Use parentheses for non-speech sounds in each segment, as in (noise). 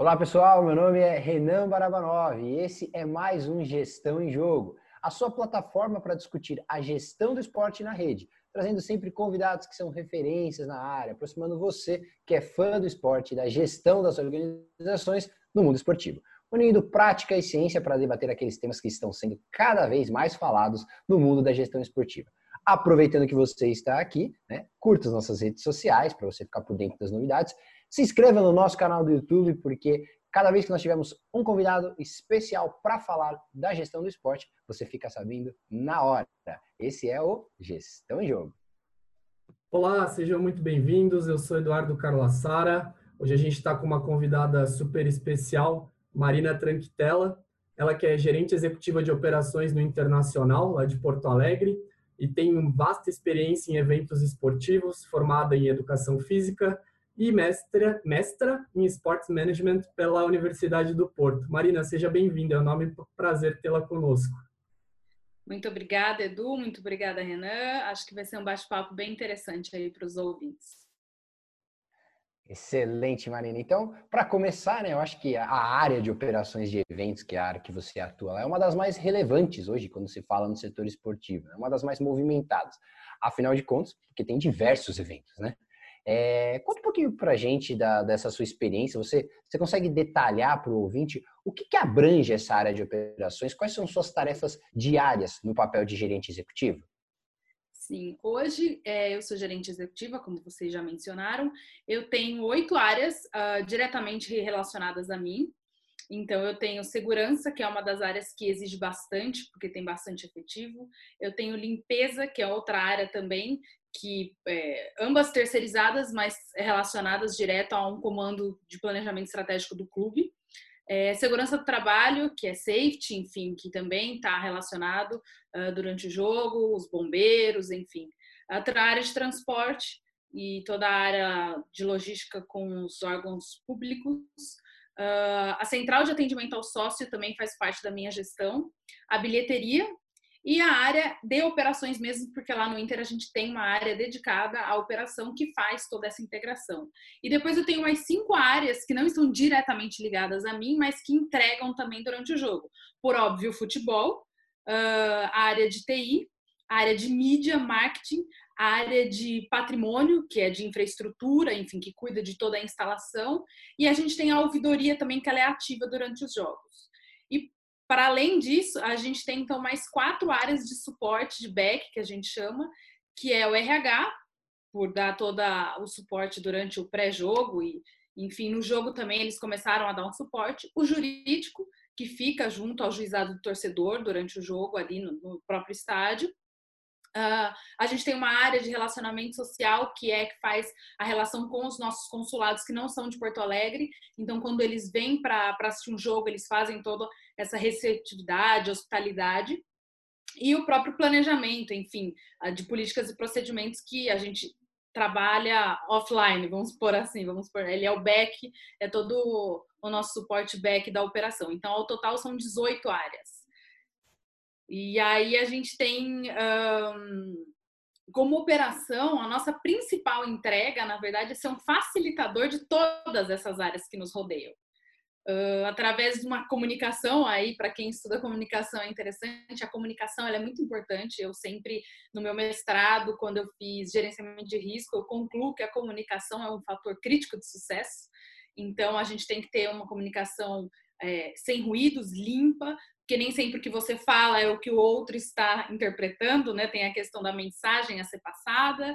Olá pessoal, meu nome é Renan Barabanov e esse é mais um Gestão em Jogo, a sua plataforma para discutir a gestão do esporte na rede, trazendo sempre convidados que são referências na área, aproximando você que é fã do esporte e da gestão das organizações no mundo esportivo, unindo prática e ciência para debater aqueles temas que estão sendo cada vez mais falados no mundo da gestão esportiva. Aproveitando que você está aqui, né, curta as nossas redes sociais para você ficar por dentro das novidades se inscreva no nosso canal do YouTube, porque cada vez que nós tivermos um convidado especial para falar da gestão do esporte, você fica sabendo na hora. Esse é o Gestão em Jogo. Olá, sejam muito bem-vindos. Eu sou Eduardo Carlassara. Hoje a gente está com uma convidada super especial, Marina Tranquitella. Ela que é gerente executiva de operações no Internacional, lá de Porto Alegre, e tem uma vasta experiência em eventos esportivos, formada em educação física e mestra, mestra em Sports Management pela Universidade do Porto. Marina, seja bem-vinda, é um nome prazer tê-la conosco. Muito obrigada, Edu, muito obrigada, Renan. Acho que vai ser um bate-papo bem interessante aí para os ouvintes. Excelente, Marina. Então, para começar, né, eu acho que a área de operações de eventos, que é a área que você atua, é uma das mais relevantes hoje quando se fala no setor esportivo, é uma das mais movimentadas. Afinal de contas, porque tem diversos eventos, né? É, conta um pouquinho para a gente da, dessa sua experiência. Você, você consegue detalhar para o ouvinte o que, que abrange essa área de operações? Quais são suas tarefas diárias no papel de gerente executivo? Sim, hoje é, eu sou gerente executiva, como vocês já mencionaram. Eu tenho oito áreas uh, diretamente relacionadas a mim. Então, eu tenho segurança, que é uma das áreas que exige bastante, porque tem bastante efetivo. Eu tenho limpeza, que é outra área também, que é, ambas terceirizadas, mas relacionadas direto a um comando de planejamento estratégico do clube. É, segurança do trabalho, que é safety, enfim, que também está relacionado uh, durante o jogo, os bombeiros, enfim. Outra área de transporte e toda a área de logística com os órgãos públicos. Uh, a central de atendimento ao sócio também faz parte da minha gestão. A bilheteria, e a área de operações mesmo, porque lá no Inter a gente tem uma área dedicada à operação que faz toda essa integração. E depois eu tenho mais cinco áreas que não estão diretamente ligadas a mim, mas que entregam também durante o jogo. Por óbvio, futebol, a área de TI, a área de mídia, marketing, a área de patrimônio, que é de infraestrutura, enfim, que cuida de toda a instalação, e a gente tem a ouvidoria também, que ela é ativa durante os jogos. Para além disso, a gente tem então mais quatro áreas de suporte de back, que a gente chama, que é o RH, por dar todo o suporte durante o pré-jogo e, enfim, no jogo também eles começaram a dar um suporte. O jurídico, que fica junto ao juizado do torcedor durante o jogo ali no, no próprio estádio. Uh, a gente tem uma área de relacionamento social que é que faz a relação com os nossos consulados que não são de Porto Alegre. Então, quando eles vêm para assistir um jogo, eles fazem toda essa receptividade, hospitalidade. E o próprio planejamento, enfim, de políticas e procedimentos que a gente trabalha offline, vamos por assim, vamos por. Ele é o back, é todo o nosso suporte back da operação. Então, ao total são 18 áreas. E aí a gente tem um, como operação, a nossa principal entrega, na verdade, é ser um facilitador de todas essas áreas que nos rodeiam. Uh, através de uma comunicação aí para quem estuda comunicação é interessante a comunicação é muito importante eu sempre no meu mestrado quando eu fiz gerenciamento de risco eu concluo que a comunicação é um fator crítico de sucesso então a gente tem que ter uma comunicação é, sem ruídos limpa porque nem sempre o que você fala é o que o outro está interpretando, né? Tem a questão da mensagem a ser passada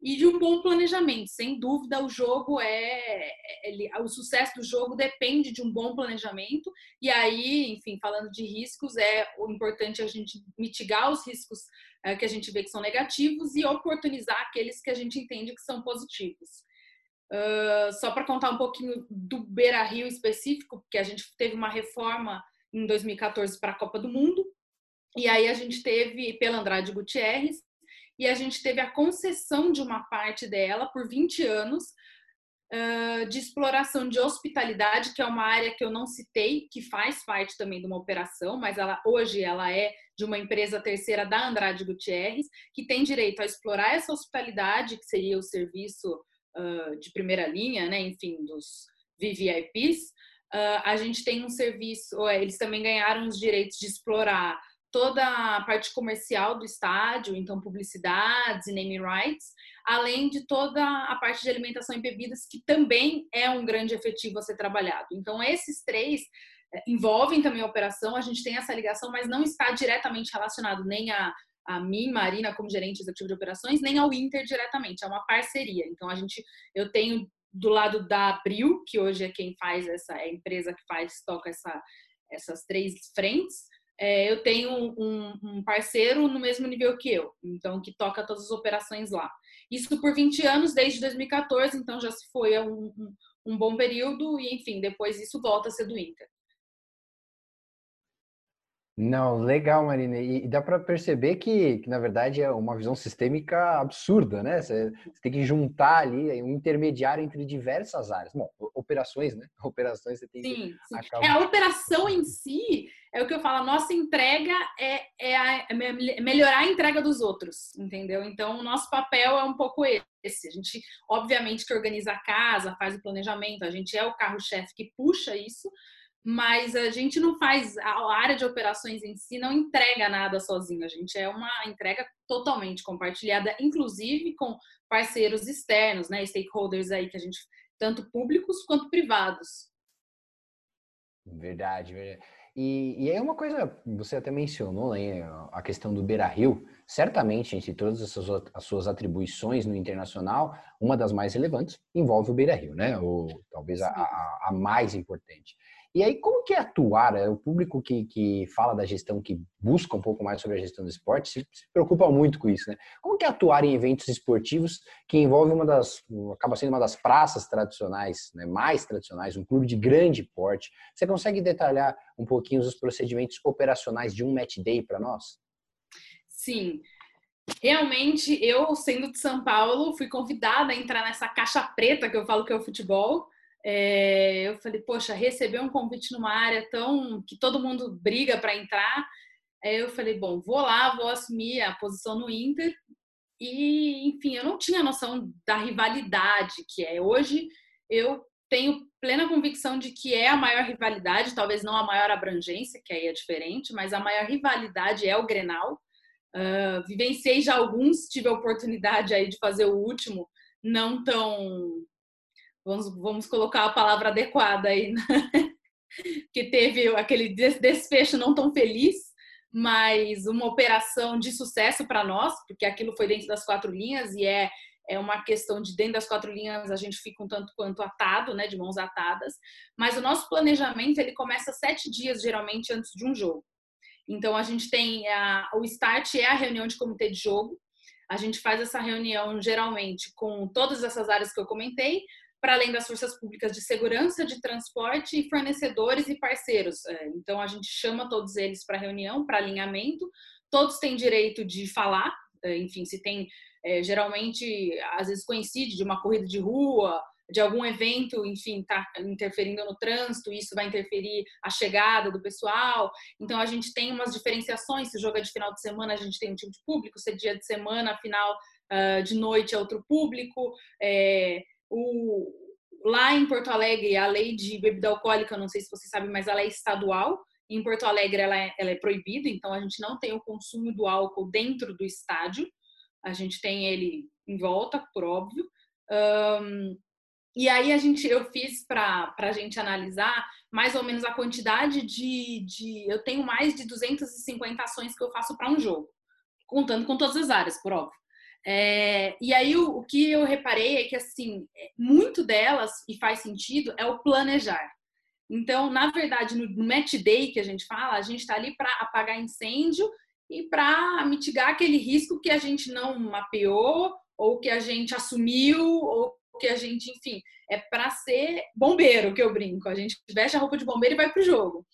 e de um bom planejamento. Sem dúvida, o jogo é ele, o sucesso do jogo depende de um bom planejamento. E aí, enfim, falando de riscos, é o importante a gente mitigar os riscos é, que a gente vê que são negativos e oportunizar aqueles que a gente entende que são positivos. Uh, só para contar um pouquinho do Beira Rio específico, porque a gente teve uma reforma em 2014 para a Copa do Mundo. E aí a gente teve pela Andrade Gutierrez e a gente teve a concessão de uma parte dela por 20 anos uh, de exploração de hospitalidade, que é uma área que eu não citei, que faz parte também de uma operação, mas ela hoje ela é de uma empresa terceira da Andrade Gutierrez, que tem direito a explorar essa hospitalidade, que seria o serviço uh, de primeira linha, né, enfim, dos VVIPs, uh, a gente tem um serviço, eles também ganharam os direitos de explorar toda a parte comercial do estádio, então publicidades e name rights, além de toda a parte de alimentação e bebidas, que também é um grande efetivo a ser trabalhado. Então, esses três eh, envolvem também a operação, a gente tem essa ligação, mas não está diretamente relacionado nem a, a mim, Marina, como gerente executivo de operações, nem ao Inter diretamente, é uma parceria. Então, a gente, eu tenho do lado da Abril, que hoje é quem faz essa, é a empresa que faz, toca essa, essas três frentes, é, eu tenho um, um, parceiro no mesmo nível que eu, então que toca todas as operações lá. Isso por 20 anos, desde 2014, então já se foi um, um, um bom período e, enfim, depois isso volta a ser do Inter. Não, legal, Marina. E, dá para perceber que, que, na verdade, é uma visão sistêmica absurda, né? Você, você, tem que juntar ali um intermediário entre diversas áreas. Bom, operações, né? (laughs) Operações você tem sim, que. Sim. Acaba... É, a operação em si é o que eu falo, a nossa entrega é, é, a, é melhorar a entrega dos outros, entendeu? Então, o nosso papel é um pouco esse. A gente, obviamente, que organiza a casa, faz o planejamento, a gente é o carro-chefe que puxa isso, mas a gente não faz, a área de operações em si não entrega nada sozinho, a gente é uma entrega totalmente compartilhada, inclusive com parceiros externos, né, stakeholders aí que a gente, tanto públicos quanto privados. Verdade, verdade. E, e aí uma coisa, você até mencionou né, a questão do Beira Rio, certamente entre todas as suas, as suas atribuições no internacional, uma das mais relevantes envolve o Beira Rio, né? Ou talvez a, a, a mais importante. E aí, como que é atuar? É o público que, que fala da gestão, que busca um pouco mais sobre a gestão do esporte, se, se, preocupa muito com isso, né? Como que é atuar em eventos esportivos que envolve uma das, acaba sendo uma das praças tradicionais, né, mais tradicionais, um clube de grande porte? Você consegue detalhar um pouquinho os procedimentos operacionais de um match day para nós? Sim. Realmente, eu, sendo de São Paulo, fui convidada a entrar nessa caixa preta que eu falo que é o futebol, é, eu falei, poxa, receber um convite numa área tão que todo mundo briga para entrar. É, eu falei, bom, vou lá, vou assumir a posição no Inter. E, enfim, eu não tinha noção da rivalidade que é. Hoje eu tenho plena convicção de que é a maior rivalidade, talvez não a maior abrangência, que aí é diferente, mas a maior rivalidade é o Grenal. Uh, vivenciei já alguns, tive a oportunidade aí de fazer o último, não tão vamos, vamos colocar a palavra adequada aí, né? (laughs) que teve aquele desfecho não tão feliz, mas uma operação de sucesso para nós, porque aquilo foi dentro das quatro linhas e é, é uma questão de dentro das quatro linhas a gente fica um tanto quanto atado, né, de mãos atadas, mas o nosso planejamento ele começa sete dias geralmente antes de um jogo. Então a gente tem a, o start é a reunião de comitê de jogo. A gente faz essa reunião geralmente com todas essas áreas que eu comentei, para além das forças públicas de segurança, de transporte e fornecedores e parceiros. É, então, a gente chama todos eles para reunião, para alinhamento. Todos têm direito de falar, é, enfim, se tem, é, geralmente, às vezes coincide de uma corrida de rua, de algum evento, enfim, está interferindo no trânsito, isso vai interferir a chegada do pessoal. Então, a gente tem umas diferenciações. Se o jogo é de final de semana, a gente tem um tipo de público, se é dia de semana, final uh, de noite é outro público. É, o, lá em Porto Alegre, a lei de bebida alcoólica, não sei se você sabe, mas ela é estadual. Em Porto Alegre, ela é, ela é proibida, então a gente não tem o consumo do álcool dentro do estádio. A gente tem ele em volta, por óbvio. Um, e aí a gente, eu fiz para a gente analisar mais ou menos a quantidade de, de, eu tenho mais de 250 ações que eu faço para um jogo, contando com todas as áreas, por óbvio. É, e aí o, o, que eu reparei é que assim muito delas e faz sentido é o planejar. Então, na verdade, no, no match day que a gente fala, a gente está ali para apagar incêndio e para mitigar aquele risco que a gente não mapeou ou que a gente assumiu ou que a gente, enfim, é para ser bombeiro que eu brinco. A gente veste a roupa de bombeiro e vai para o jogo.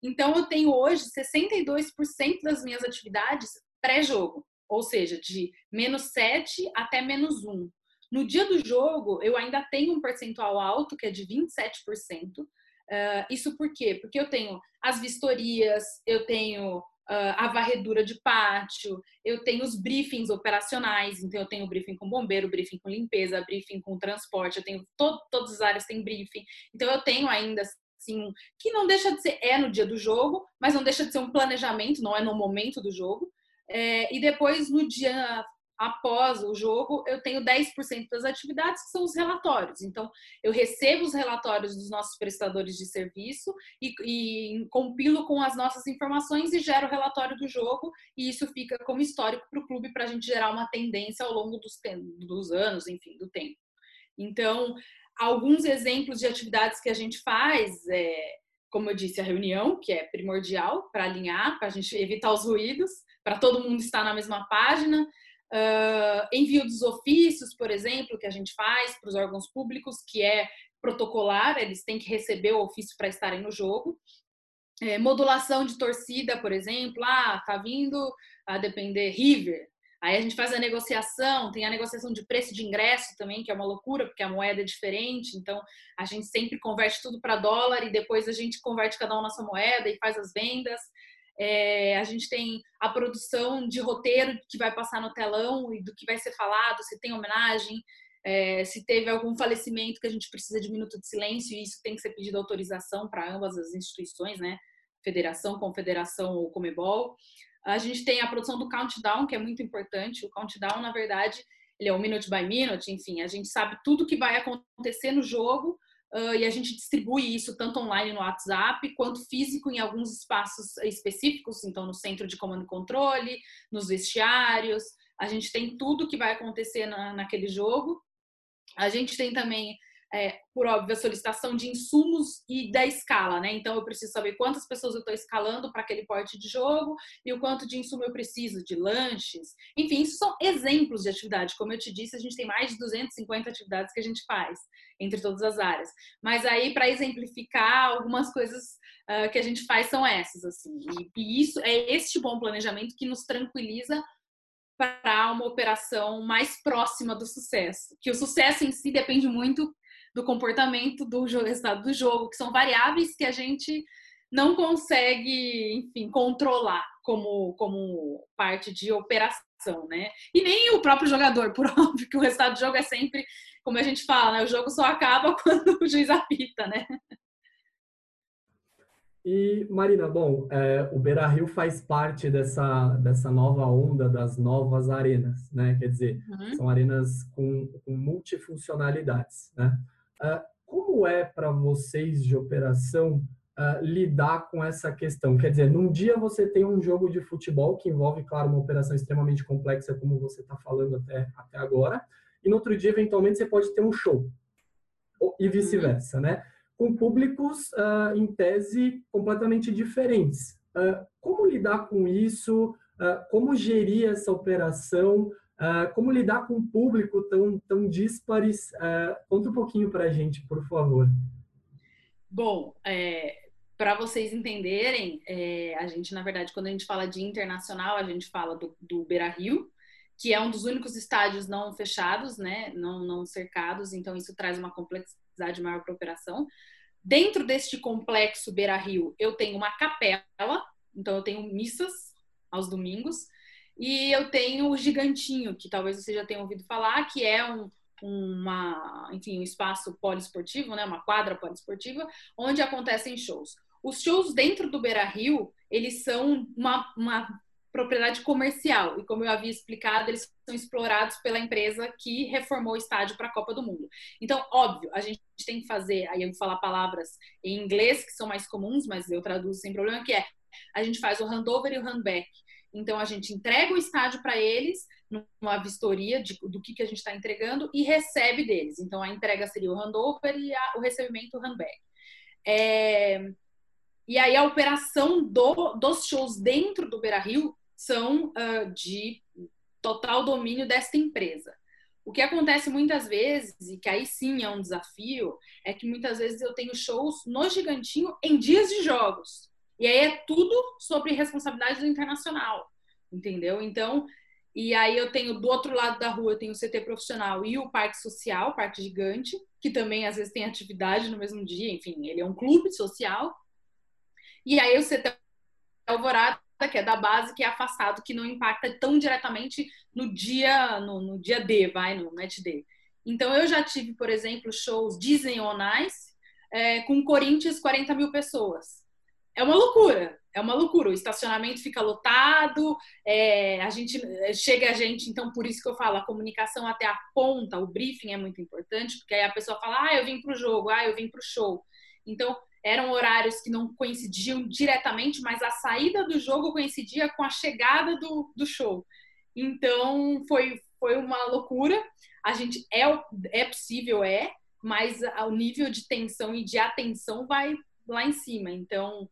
Então, eu tenho hoje 62% das minhas atividades pré-jogo ou seja, de menos 7 até menos 1. No dia do jogo, eu ainda tenho um percentual alto, que é de 27%. Uh, isso por quê? Porque eu tenho as vistorias, eu tenho a varredura de pátio, eu tenho os briefings operacionais, então eu tenho briefing com bombeiro, briefing com limpeza, briefing com transporte, eu tenho todas as áreas têm briefing. Então eu tenho ainda assim, que não deixa de ser é no dia do jogo, mas não deixa de ser um planejamento, não é no momento do jogo. É, e depois no dia após o jogo, eu tenho 10% das atividades que são os relatórios. Então, eu recebo os relatórios dos nossos prestadores de serviço e, e compilo com as nossas informações e gero o relatório do jogo, e isso fica como histórico para o clube para a gente gerar uma tendência ao longo dos, dos anos, enfim, do tempo. Então, alguns exemplos de atividades que a gente faz é, como eu disse, a reunião, que é primordial para alinhar, para a gente evitar os ruídos, para todo mundo estar na mesma página. Uh, envio dos ofícios, por exemplo, que a gente faz para os órgãos públicos, que é protocolar, eles têm que receber o ofício para estarem no jogo. É, modulação de torcida, por exemplo, ah, tá vindo a depender River. Aí a gente faz a negociação, tem a negociação de preço de ingresso também, que é uma loucura, porque a moeda é diferente, então a gente sempre converte tudo para dólar e depois a gente converte cada um na sua moeda e faz as vendas. É, a gente tem a produção de roteiro que vai passar no telão e do que vai ser falado, se tem homenagem, é, se teve algum falecimento que a gente precisa de minuto de silêncio, e isso tem que ser pedido autorização para ambas as instituições, né? Federação, Confederação ou Comebol. A gente tem a produção do countdown, que é muito importante. O countdown, na verdade, ele é um minute by minute, enfim, a gente sabe tudo que vai acontecer no jogo Uh, e a gente distribui isso tanto online no WhatsApp quanto físico em alguns espaços específicos, então no centro de comando e controle, nos vestiários. A gente tem tudo que vai acontecer na, naquele jogo. A gente tem também é, por óbvio, a solicitação de insumos e da escala, né? Então, eu preciso saber quantas pessoas eu estou escalando para aquele porte de jogo e o quanto de insumo eu preciso, de lanches. Enfim, isso são exemplos de atividade. Como eu te disse, a gente tem mais de 250 atividades que a gente faz entre todas as áreas. Mas aí, para exemplificar, algumas coisas uh, que a gente faz são essas, assim. E, e isso é este bom planejamento que nos tranquiliza para uma operação mais próxima do sucesso. Que o sucesso em si depende muito do comportamento do resultado do jogo, que são variáveis que a gente não consegue, enfim, controlar como, como parte de operação, né? E nem o próprio jogador, por (laughs) óbvio que o resultado do jogo é sempre, como a gente fala, né? O jogo só acaba (laughs) quando o juiz apita, né? E, Marina, bom, é, o Beira Rio faz parte dessa, dessa nova onda das novas arenas, né? Quer dizer, uhum. são arenas com, com multifuncionalidades, né? Uh, como é para vocês de operação uh, lidar com essa questão? Quer dizer, num dia você tem um jogo de futebol que envolve, claro, uma operação extremamente complexa, como você está falando até, até agora, e no outro dia, eventualmente, você pode ter um show, e uhum. vice-versa, né? Com públicos, uh, em tese, completamente diferentes. como lidar com isso? como gerir essa operação? Uh, como lidar com um público tão, tão díspares? Uh, conta um pouquinho para a gente, por favor. Bom, é, para vocês entenderem, é, a gente, na verdade, quando a gente fala de internacional, a gente fala do, do Beira Rio, que é um dos únicos estádios não fechados, né, não, não cercados, então isso traz uma complexidade maior para a operação. Dentro deste complexo Beira Rio, eu tenho uma capela, então eu tenho missas aos domingos, e eu tenho o Gigantinho, que talvez você já tenha ouvido falar, que é um, uma, enfim, um espaço poliesportivo, né, uma quadra poliesportiva, onde acontecem shows. Os shows dentro do Beira Rio, eles são uma, uma propriedade comercial. E como eu havia explicado, eles são explorados pela empresa que reformou o estádio para a Copa do Mundo. Então, óbvio, a gente tem que fazer, aí eu vou falar palavras em inglês que são mais comuns, mas eu traduzo sem problema, que é a gente faz o handover e o handback. Então a gente entrega o estádio para eles numa vistoria de, do que, que a gente está entregando e recebe deles. Então a entrega seria o handover e a, o recebimento o handback. É, e aí a operação do, dos shows dentro do Beira Rio são uh, de total domínio desta empresa. O que acontece muitas vezes, e que aí sim é um desafio, é que muitas vezes eu tenho shows no Gigantinho em dias de jogos. E aí é tudo sobre responsabilidade do internacional, entendeu? Então, e aí eu tenho do outro lado da rua, eu tenho o CT profissional e o Parque Social, Parque Gigante, que também às vezes tem atividade no mesmo dia, enfim, ele é um clube social. E aí o CT Alvorada que é da base, que é afastado, que não impacta tão diretamente no dia, no, no dia D, vai, no match D. Então, eu já tive, por exemplo, shows Ice é, com Corinthians 40 mil pessoas. É uma loucura, é uma loucura. O estacionamento fica lotado, é, a gente chega a gente, então por isso que eu falo, a comunicação até a ponta, o briefing é muito importante, porque aí a pessoa fala, ah, eu vim para o jogo, ah, eu vim para o show. Então, eram horários que não coincidiam diretamente, mas a saída do jogo coincidia com a chegada do, do show. Então foi, foi uma loucura. A gente é, é possível, é, mas o nível de tensão e de atenção vai lá em cima. Então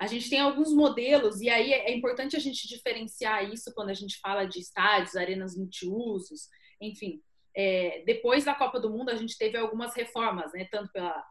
a gente tem alguns modelos, e aí é importante a gente diferenciar isso quando a gente fala de estádios, arenas multiusos, enfim. É, depois da Copa do Mundo, a gente teve algumas reformas, né? Tanto pela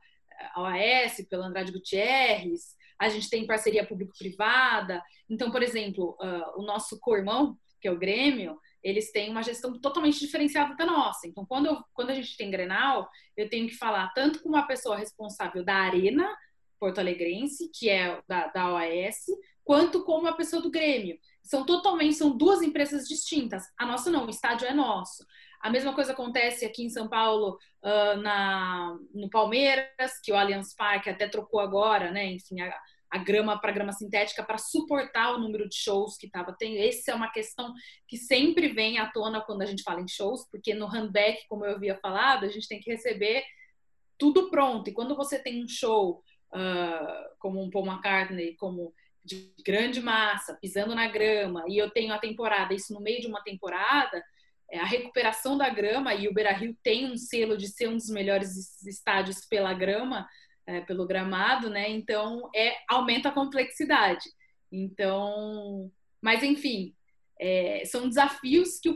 a OAS, pelo Andrade Gutierrez, a gente tem parceria público-privada. Então, por exemplo, uh, o nosso co-irmão, que é o Grêmio, eles têm uma gestão totalmente diferenciada da nossa. Então, quando, eu, quando a gente tem Grenal, eu tenho que falar tanto com uma pessoa responsável da Arena Porto Alegrense, que é da, da OAS, quanto com uma pessoa do Grêmio. São totalmente, são duas empresas distintas. A nossa não, o estádio é nosso. A mesma coisa acontece aqui em São Paulo, uh, na, no Palmeiras, que o Allianz Parque até trocou agora, né? Enfim, a, a grama para grama sintética para suportar o número de shows que estava tendo. Essa é uma questão que sempre vem à tona quando a gente fala em shows, porque no handback, como eu havia falado, a gente tem que receber tudo pronto. E quando você tem um show uh, como um Paul McCartney, como de grande massa, pisando na grama, e eu tenho a temporada, isso no meio de uma temporada, é, a recuperação da grama, e o Beira-Rio tem um selo de ser um dos melhores estádios pela grama, é, pelo gramado, né? Então, é, aumenta a complexidade. Então, mas enfim, é, são desafios que,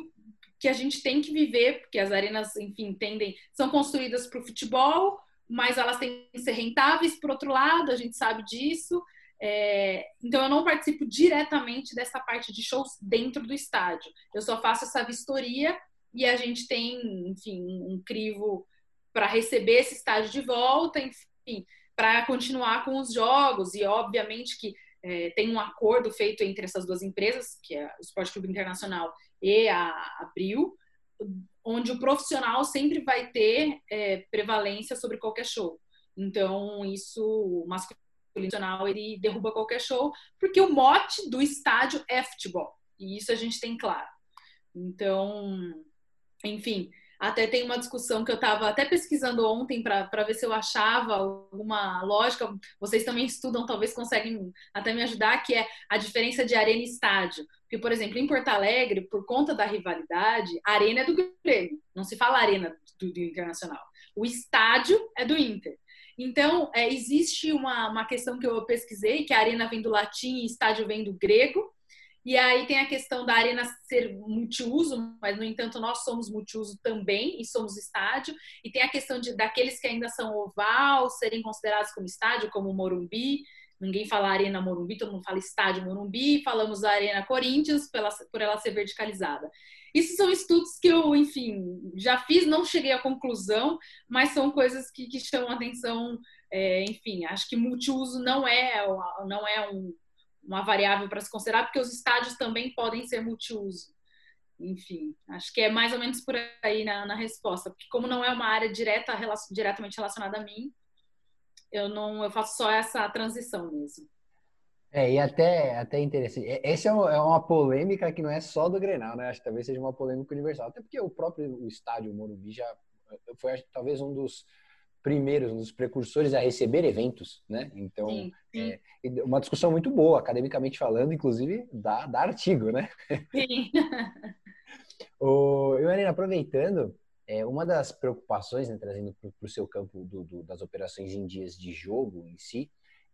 que a gente tem que viver, porque as arenas, enfim, tendem, são construídas para o futebol, mas elas têm que ser rentáveis, por outro lado, a gente sabe disso, é, então eu não participo diretamente dessa parte de shows dentro do estádio. Eu só faço essa vistoria e a gente tem, enfim, um crivo para receber esse estádio de volta, enfim, para continuar com os jogos e obviamente que é, tem um acordo feito entre essas duas empresas, que é o Esporte Clube Internacional e a Abril, onde o profissional sempre vai ter é, prevalência sobre qualquer show. Então, isso, masculino nacional ele derruba qualquer show, porque o mote do estádio é futebol. E isso a gente tem claro. Então, enfim, até tem uma discussão que eu estava até pesquisando ontem para ver se eu achava alguma lógica. Vocês também estudam, talvez conseguem até me ajudar, que é a diferença de arena e estádio. Porque, por exemplo, em Porto Alegre, por conta da rivalidade, a arena é do Grêmio, não se fala arena do, do Internacional. O estádio é do Inter. Então, é, existe uma, uma questão que eu pesquisei, que a arena vem do latim e estádio vem do grego. E aí tem a questão da arena ser multiuso, mas no entanto nós somos multiuso também e somos estádio. E tem a questão de daqueles que ainda são oval serem considerados como estádio, como o Morumbi. Ninguém fala Arena Morumbi, todo mundo fala Estádio Morumbi. Falamos Arena Corinthians pela, por ela ser verticalizada. Isso são estudos que eu, enfim, já fiz, não cheguei à conclusão, mas são coisas que, que chamam atenção. É, enfim, acho que multiuso não é, não é um, uma variável para se considerar, porque os estádios também podem ser multiuso. Enfim, acho que é mais ou menos por aí na, na resposta, porque como não é uma área direta, diretamente relacionada a mim, eu não eu faço só essa transição mesmo. É, e até, até interessante. Essa é, é uma polêmica que não é só do Grenal, né? Acho que talvez seja uma polêmica universal. Até porque o próprio estádio Morumbi já foi talvez um dos primeiros, um dos precursores a receber eventos, né? Então, sim, sim. É, uma discussão muito boa, academicamente falando, inclusive, da, da artigo, né? Sim. (laughs) o, eu, aproveitando, é, uma das preocupações, né, trazendo para o seu campo do, do, das operações em dias de jogo em si,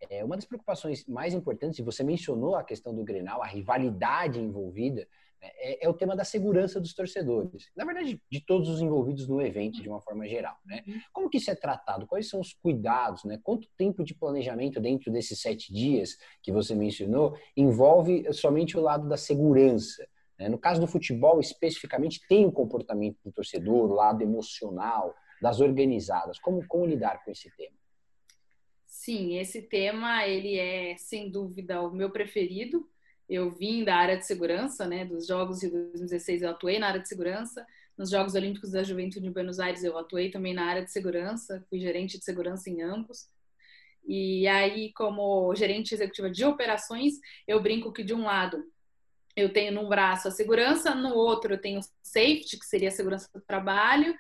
é, uma das preocupações mais importantes, e você mencionou a questão do Grenal, a rivalidade envolvida, é, é, o tema da segurança dos torcedores. Na verdade, de todos os envolvidos no evento, de uma forma geral. Né? Como que isso é tratado? Quais são os cuidados? Né? Quanto tempo de planejamento dentro desses sete dias que você mencionou envolve somente o lado da segurança? Né? No caso do futebol, especificamente, tem o comportamento do torcedor, o lado emocional, das organizadas. Como, como lidar com esse tema? Sim, esse tema ele é sem dúvida o meu preferido. Eu vim da área de segurança, né? Dos Jogos de 2016 eu atuei na área de segurança. Nos Jogos Olímpicos da Juventude em Buenos Aires eu atuei também na área de segurança, fui gerente de segurança em ambos. E aí, como gerente executiva de operações, eu brinco que de um lado eu tenho num braço a segurança, no outro eu tenho safety, que seria a segurança do trabalho,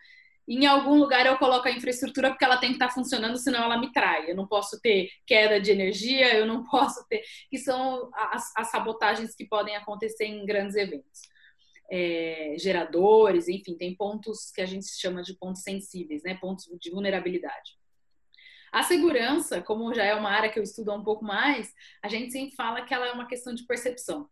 em algum lugar eu coloco a infraestrutura porque ela tem que estar funcionando, senão ela me trai. Eu não posso ter queda de energia, eu não (laughs) posso ter. que são as, as sabotagens que podem acontecer em grandes eventos. É, geradores, enfim, tem pontos que a gente chama de pontos sensíveis, né? Pontos de vulnerabilidade. A segurança, como já é uma área que eu estudo um pouco mais, a gente sempre fala que ela é uma questão de percepção.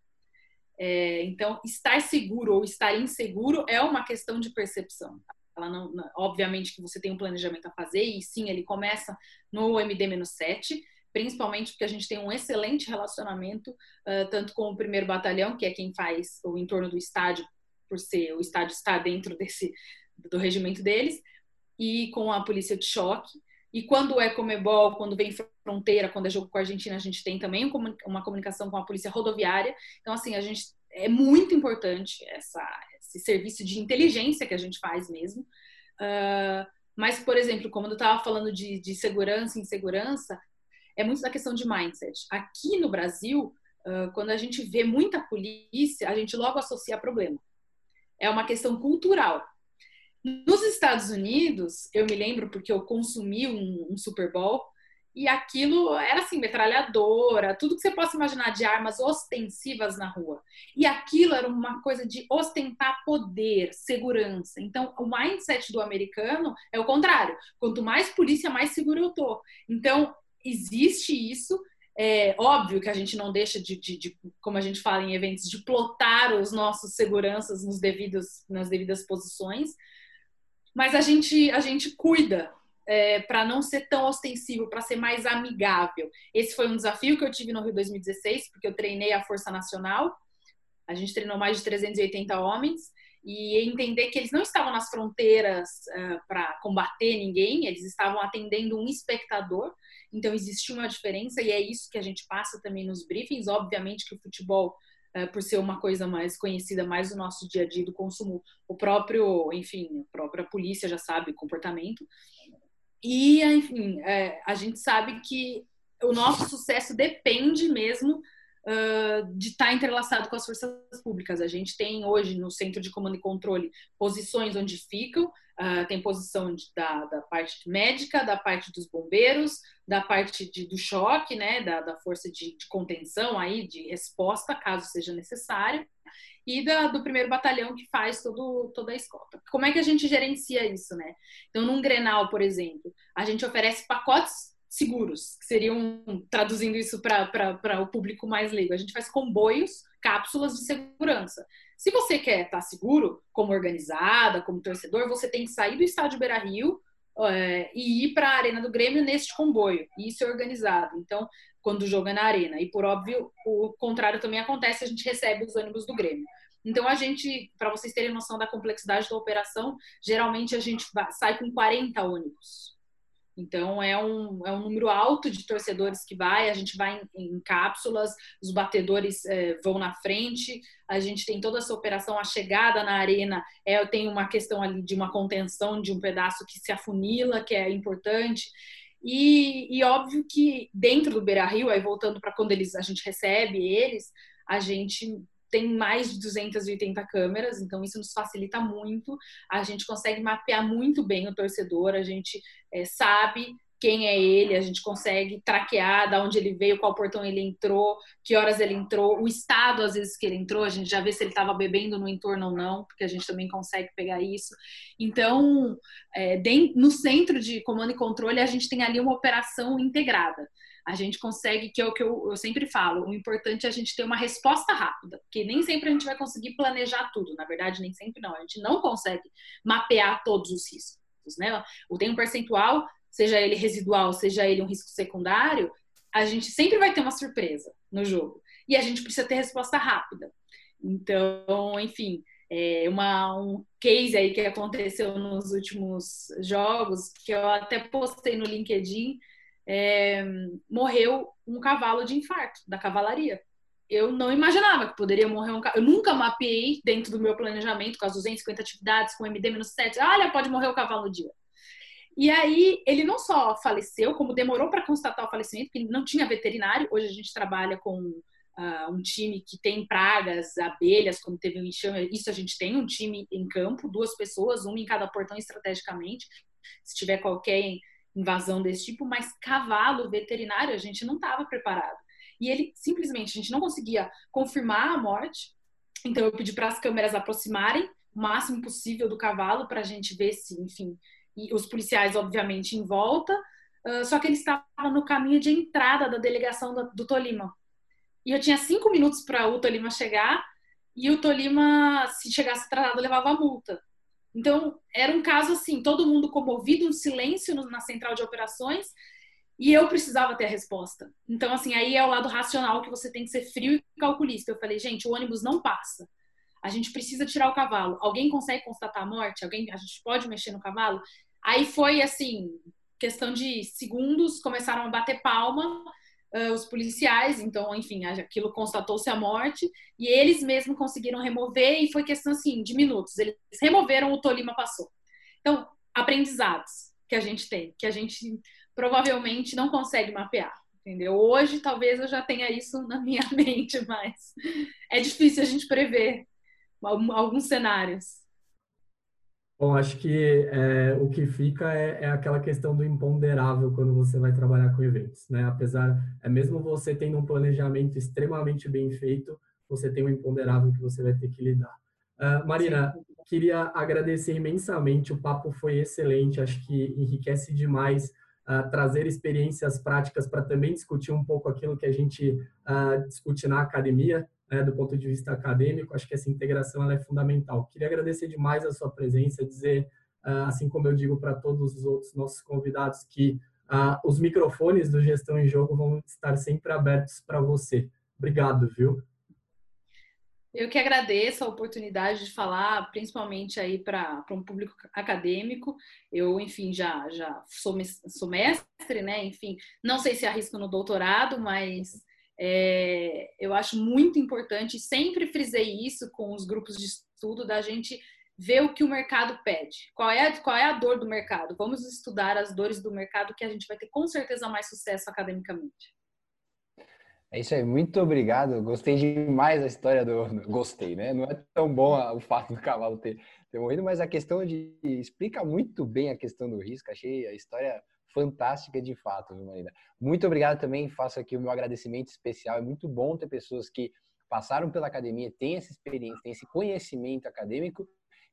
É, então, estar seguro ou estar inseguro é uma questão de percepção. Ela não, obviamente que você tem um planejamento a fazer e sim, ele começa no MD-7, principalmente porque a gente tem um excelente relacionamento uh, tanto com o primeiro batalhão, que é quem faz o entorno do estádio, por ser o estádio está dentro desse do regimento deles, e com a polícia de choque. E quando é Comebol, quando vem fronteira, quando é jogo com a Argentina, a gente tem também uma comunicação com a polícia rodoviária. Então, assim, a gente é muito importante essa, esse serviço de inteligência que a gente faz mesmo. Uh, mas, por exemplo, como eu estava falando de, de segurança e insegurança, é muito da questão de mindset. Aqui no Brasil, uh, quando a gente vê muita polícia, a gente logo associa problema. É uma questão cultural. Nos Estados Unidos, eu me lembro porque eu consumi um, um Super Bowl e aquilo era assim, metralhadora, tudo que você possa imaginar de armas ostensivas na rua. E aquilo era uma coisa de ostentar poder, segurança. Então, o mindset do americano é o contrário. Quanto mais polícia, mais seguro eu tô. Então, existe isso. É óbvio que a gente não deixa de, de, de, como a gente fala em eventos, de plotar os nossos seguranças nos devidos, nas devidas posições, mas a gente, a gente cuida é, para não ser tão ostensivo, para ser mais amigável. Esse foi um desafio que eu tive no Rio 2016, porque eu treinei a Força Nacional. A gente treinou mais de 380 homens e entender que eles não estavam nas fronteiras uh, para combater ninguém, eles estavam atendendo um espectador. Então existe uma diferença e é isso que a gente passa também nos briefings. Obviamente que o futebol é, por ser uma coisa mais conhecida, mais do nosso dia a dia do consumo. O próprio, enfim, a própria polícia já sabe o comportamento. E, enfim, é, a gente sabe que o nosso sucesso depende mesmo uh, de estar tá entrelaçado com as forças públicas. A gente tem hoje no Centro de Comando e Controle posições onde ficam, Uh, tem posição de, da, da, parte médica, da parte dos bombeiros, da parte de, do choque, né, da, da força de, de, contenção aí, de resposta, caso seja necessário, e da, do primeiro batalhão que faz todo, toda a escolta. Como é que a gente gerencia isso, né? Então, num Grenal, por exemplo, a gente oferece pacotes seguros, que seriam, traduzindo isso para o público mais leigo, a gente faz comboios, cápsulas de segurança. Se você quer estar seguro, como organizada, como torcedor, você tem que sair do estádio Beira Rio é, e ir para a Arena do Grêmio neste comboio. Isso é organizado. Então, quando o jogo é na Arena. E por óbvio, o contrário também acontece, a gente recebe os ônibus do Grêmio. Então, a gente, para vocês terem noção da complexidade da operação, geralmente a gente sai com 40 ônibus. Então, é um, é um número alto de torcedores que vai, a gente vai em, em cápsulas, os batedores é, vão na frente, a gente tem toda essa operação, a chegada na arena, é, tem uma questão ali de uma contenção de um pedaço que se afunila, que é importante. E, e óbvio que dentro do Beira Rio, aí voltando para quando eles, a gente recebe eles, a gente tem mais de 280 câmeras, então isso nos facilita muito. A gente consegue mapear muito bem o torcedor, a gente é, sabe quem é ele, a gente consegue traquear da onde ele veio, qual portão ele entrou, que horas ele entrou, o estado às vezes que ele entrou, a gente já vê se ele estava bebendo no entorno ou não, porque a gente também consegue pegar isso. Então, é, no centro de comando e controle, a gente tem ali uma operação integrada a gente consegue, que é o que eu, eu, sempre falo, o importante é a gente ter uma resposta rápida, porque nem sempre a gente vai conseguir planejar tudo, na verdade, nem sempre não, a gente não consegue mapear todos os riscos, né? Tem um percentual, seja ele residual, seja ele um risco secundário, a gente sempre vai ter uma surpresa no jogo, e a gente precisa ter resposta rápida. Então, enfim, é uma, um case aí que aconteceu nos últimos jogos, que eu até postei no LinkedIn, é, morreu um cavalo de infarto da cavalaria. eu não imaginava que poderia morrer um cavalo. Eu nunca mapeei dentro do meu planejamento com as 250 atividades, com MD-7. Olha, pode morrer o cavalo dia. E aí, ele não só faleceu, como demorou para constatar o falecimento, porque não tinha veterinário. Hoje a gente trabalha com uh, um time que tem pragas, abelhas, quando teve um enxame. Isso a gente tem, um time em campo, duas pessoas, uma em cada portão estrategicamente, se tiver qualquer invasão desse tipo. Mas cavalo veterinário, a gente não estava preparado. E ele simplesmente, a gente não conseguia confirmar a morte. Então eu pedi para as câmeras aproximarem o máximo possível do cavalo para a gente ver se, enfim, e os policiais, obviamente, em volta. Uh, só que eles estavam no caminho de entrada da delegação do, do Tolima. E eu tinha cinco minutos para o Tolima chegar, e o Tolima, se chegasse atrasado, levava a multa. Então, era um caso assim, todo mundo comovido, um silêncio na central de operações, e eu precisava ter a resposta. Então, assim, aí é o lado racional que você tem que ser frio e calculista. Eu falei, gente, o ônibus não passa. A gente precisa tirar o cavalo. Alguém consegue constatar a morte? Alguém, a gente pode mexer no cavalo? Aí foi assim, questão de segundos, começaram a bater palma uh, os policiais, então, enfim, aquilo constatou-se a morte, e eles mesmos conseguiram remover, e foi questão assim, de minutos. Eles removeram, o Tolima passou. Então, aprendizados que a gente tem, que a gente provavelmente não consegue mapear. Entendeu? Hoje, talvez eu já tenha isso na minha (laughs) mente, mas é difícil a gente prever alguns cenários. Bom, acho que é, o que fica é, é, aquela questão do imponderável quando você vai trabalhar com eventos, né? Apesar, é mesmo você tendo um planejamento extremamente bem feito, você tem um imponderável que você vai ter que lidar. Uh, Marina, queria agradecer imensamente, o papo foi excelente, acho que enriquece demais uh, trazer experiências práticas para também discutir um pouco aquilo que a gente uh, discute na academia, né, do ponto de vista acadêmico, acho que essa integração é fundamental. Queria agradecer demais a sua presença, dizer, ah, assim como eu digo para todos os outros nossos convidados, que uh, os microfones do Gestão em Jogo vão estar sempre abertos para você. Obrigado, viu? Eu que agradeço a oportunidade de falar, principalmente aí para um público acadêmico. Eu, enfim, já já sou, sou mestre, né? Enfim, não sei se arrisco no doutorado, mas é, eu acho muito importante, sempre frisei isso com os grupos de estudo, da gente ver o que o mercado pede. Qual é, qual é a dor do mercado? Vamos estudar as dores do mercado que a gente vai ter com certeza mais sucesso academicamente. É isso aí, muito obrigado. Gostei demais da história do. (laughs) Gostei, né? Não é tão bom o fato do cavalo ter, ter morrido, mas a questão de. Explica muito bem a questão do risco. Achei a história fantástica de fato, viu, Marina? Muito obrigado também, faço aqui o meu agradecimento especial. É muito bom ter pessoas que passaram pela academia, têm essa experiência, têm esse conhecimento acadêmico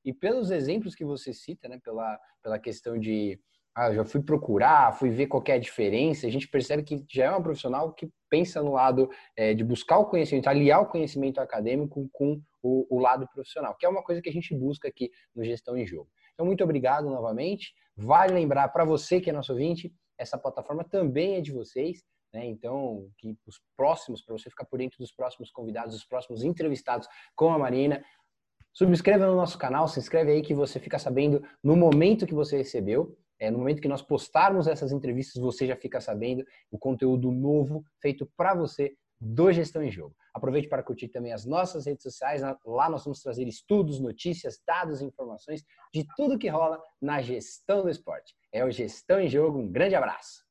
e pelos exemplos que você cita, né, pela, pela questão de ah, já fui procurar, fui ver qual é a diferença, a gente percebe que já é uma profissional que pensa no lado é, de buscar o conhecimento, aliar o conhecimento acadêmico com o, o lado profissional, que é uma coisa que a gente busca aqui no Gestão em Jogo. Então, muito obrigado novamente. Vale lembrar para você que é nosso ouvinte, essa plataforma também é de vocês. Né? Então, que os próximos, para você ficar por dentro dos próximos convidados, dos próximos entrevistados com a Marina, subscreva no nosso canal, se inscreve aí que você fica sabendo no momento que você recebeu. É, no momento que nós postarmos essas entrevistas, você já fica sabendo o conteúdo novo feito para você do Gestão em Jogo. Aproveite para curtir também as nossas redes sociais. Lá nós vamos trazer estudos, notícias, dados e informações de tudo que rola na gestão do esporte. É o Gestão em Jogo. Um grande abraço.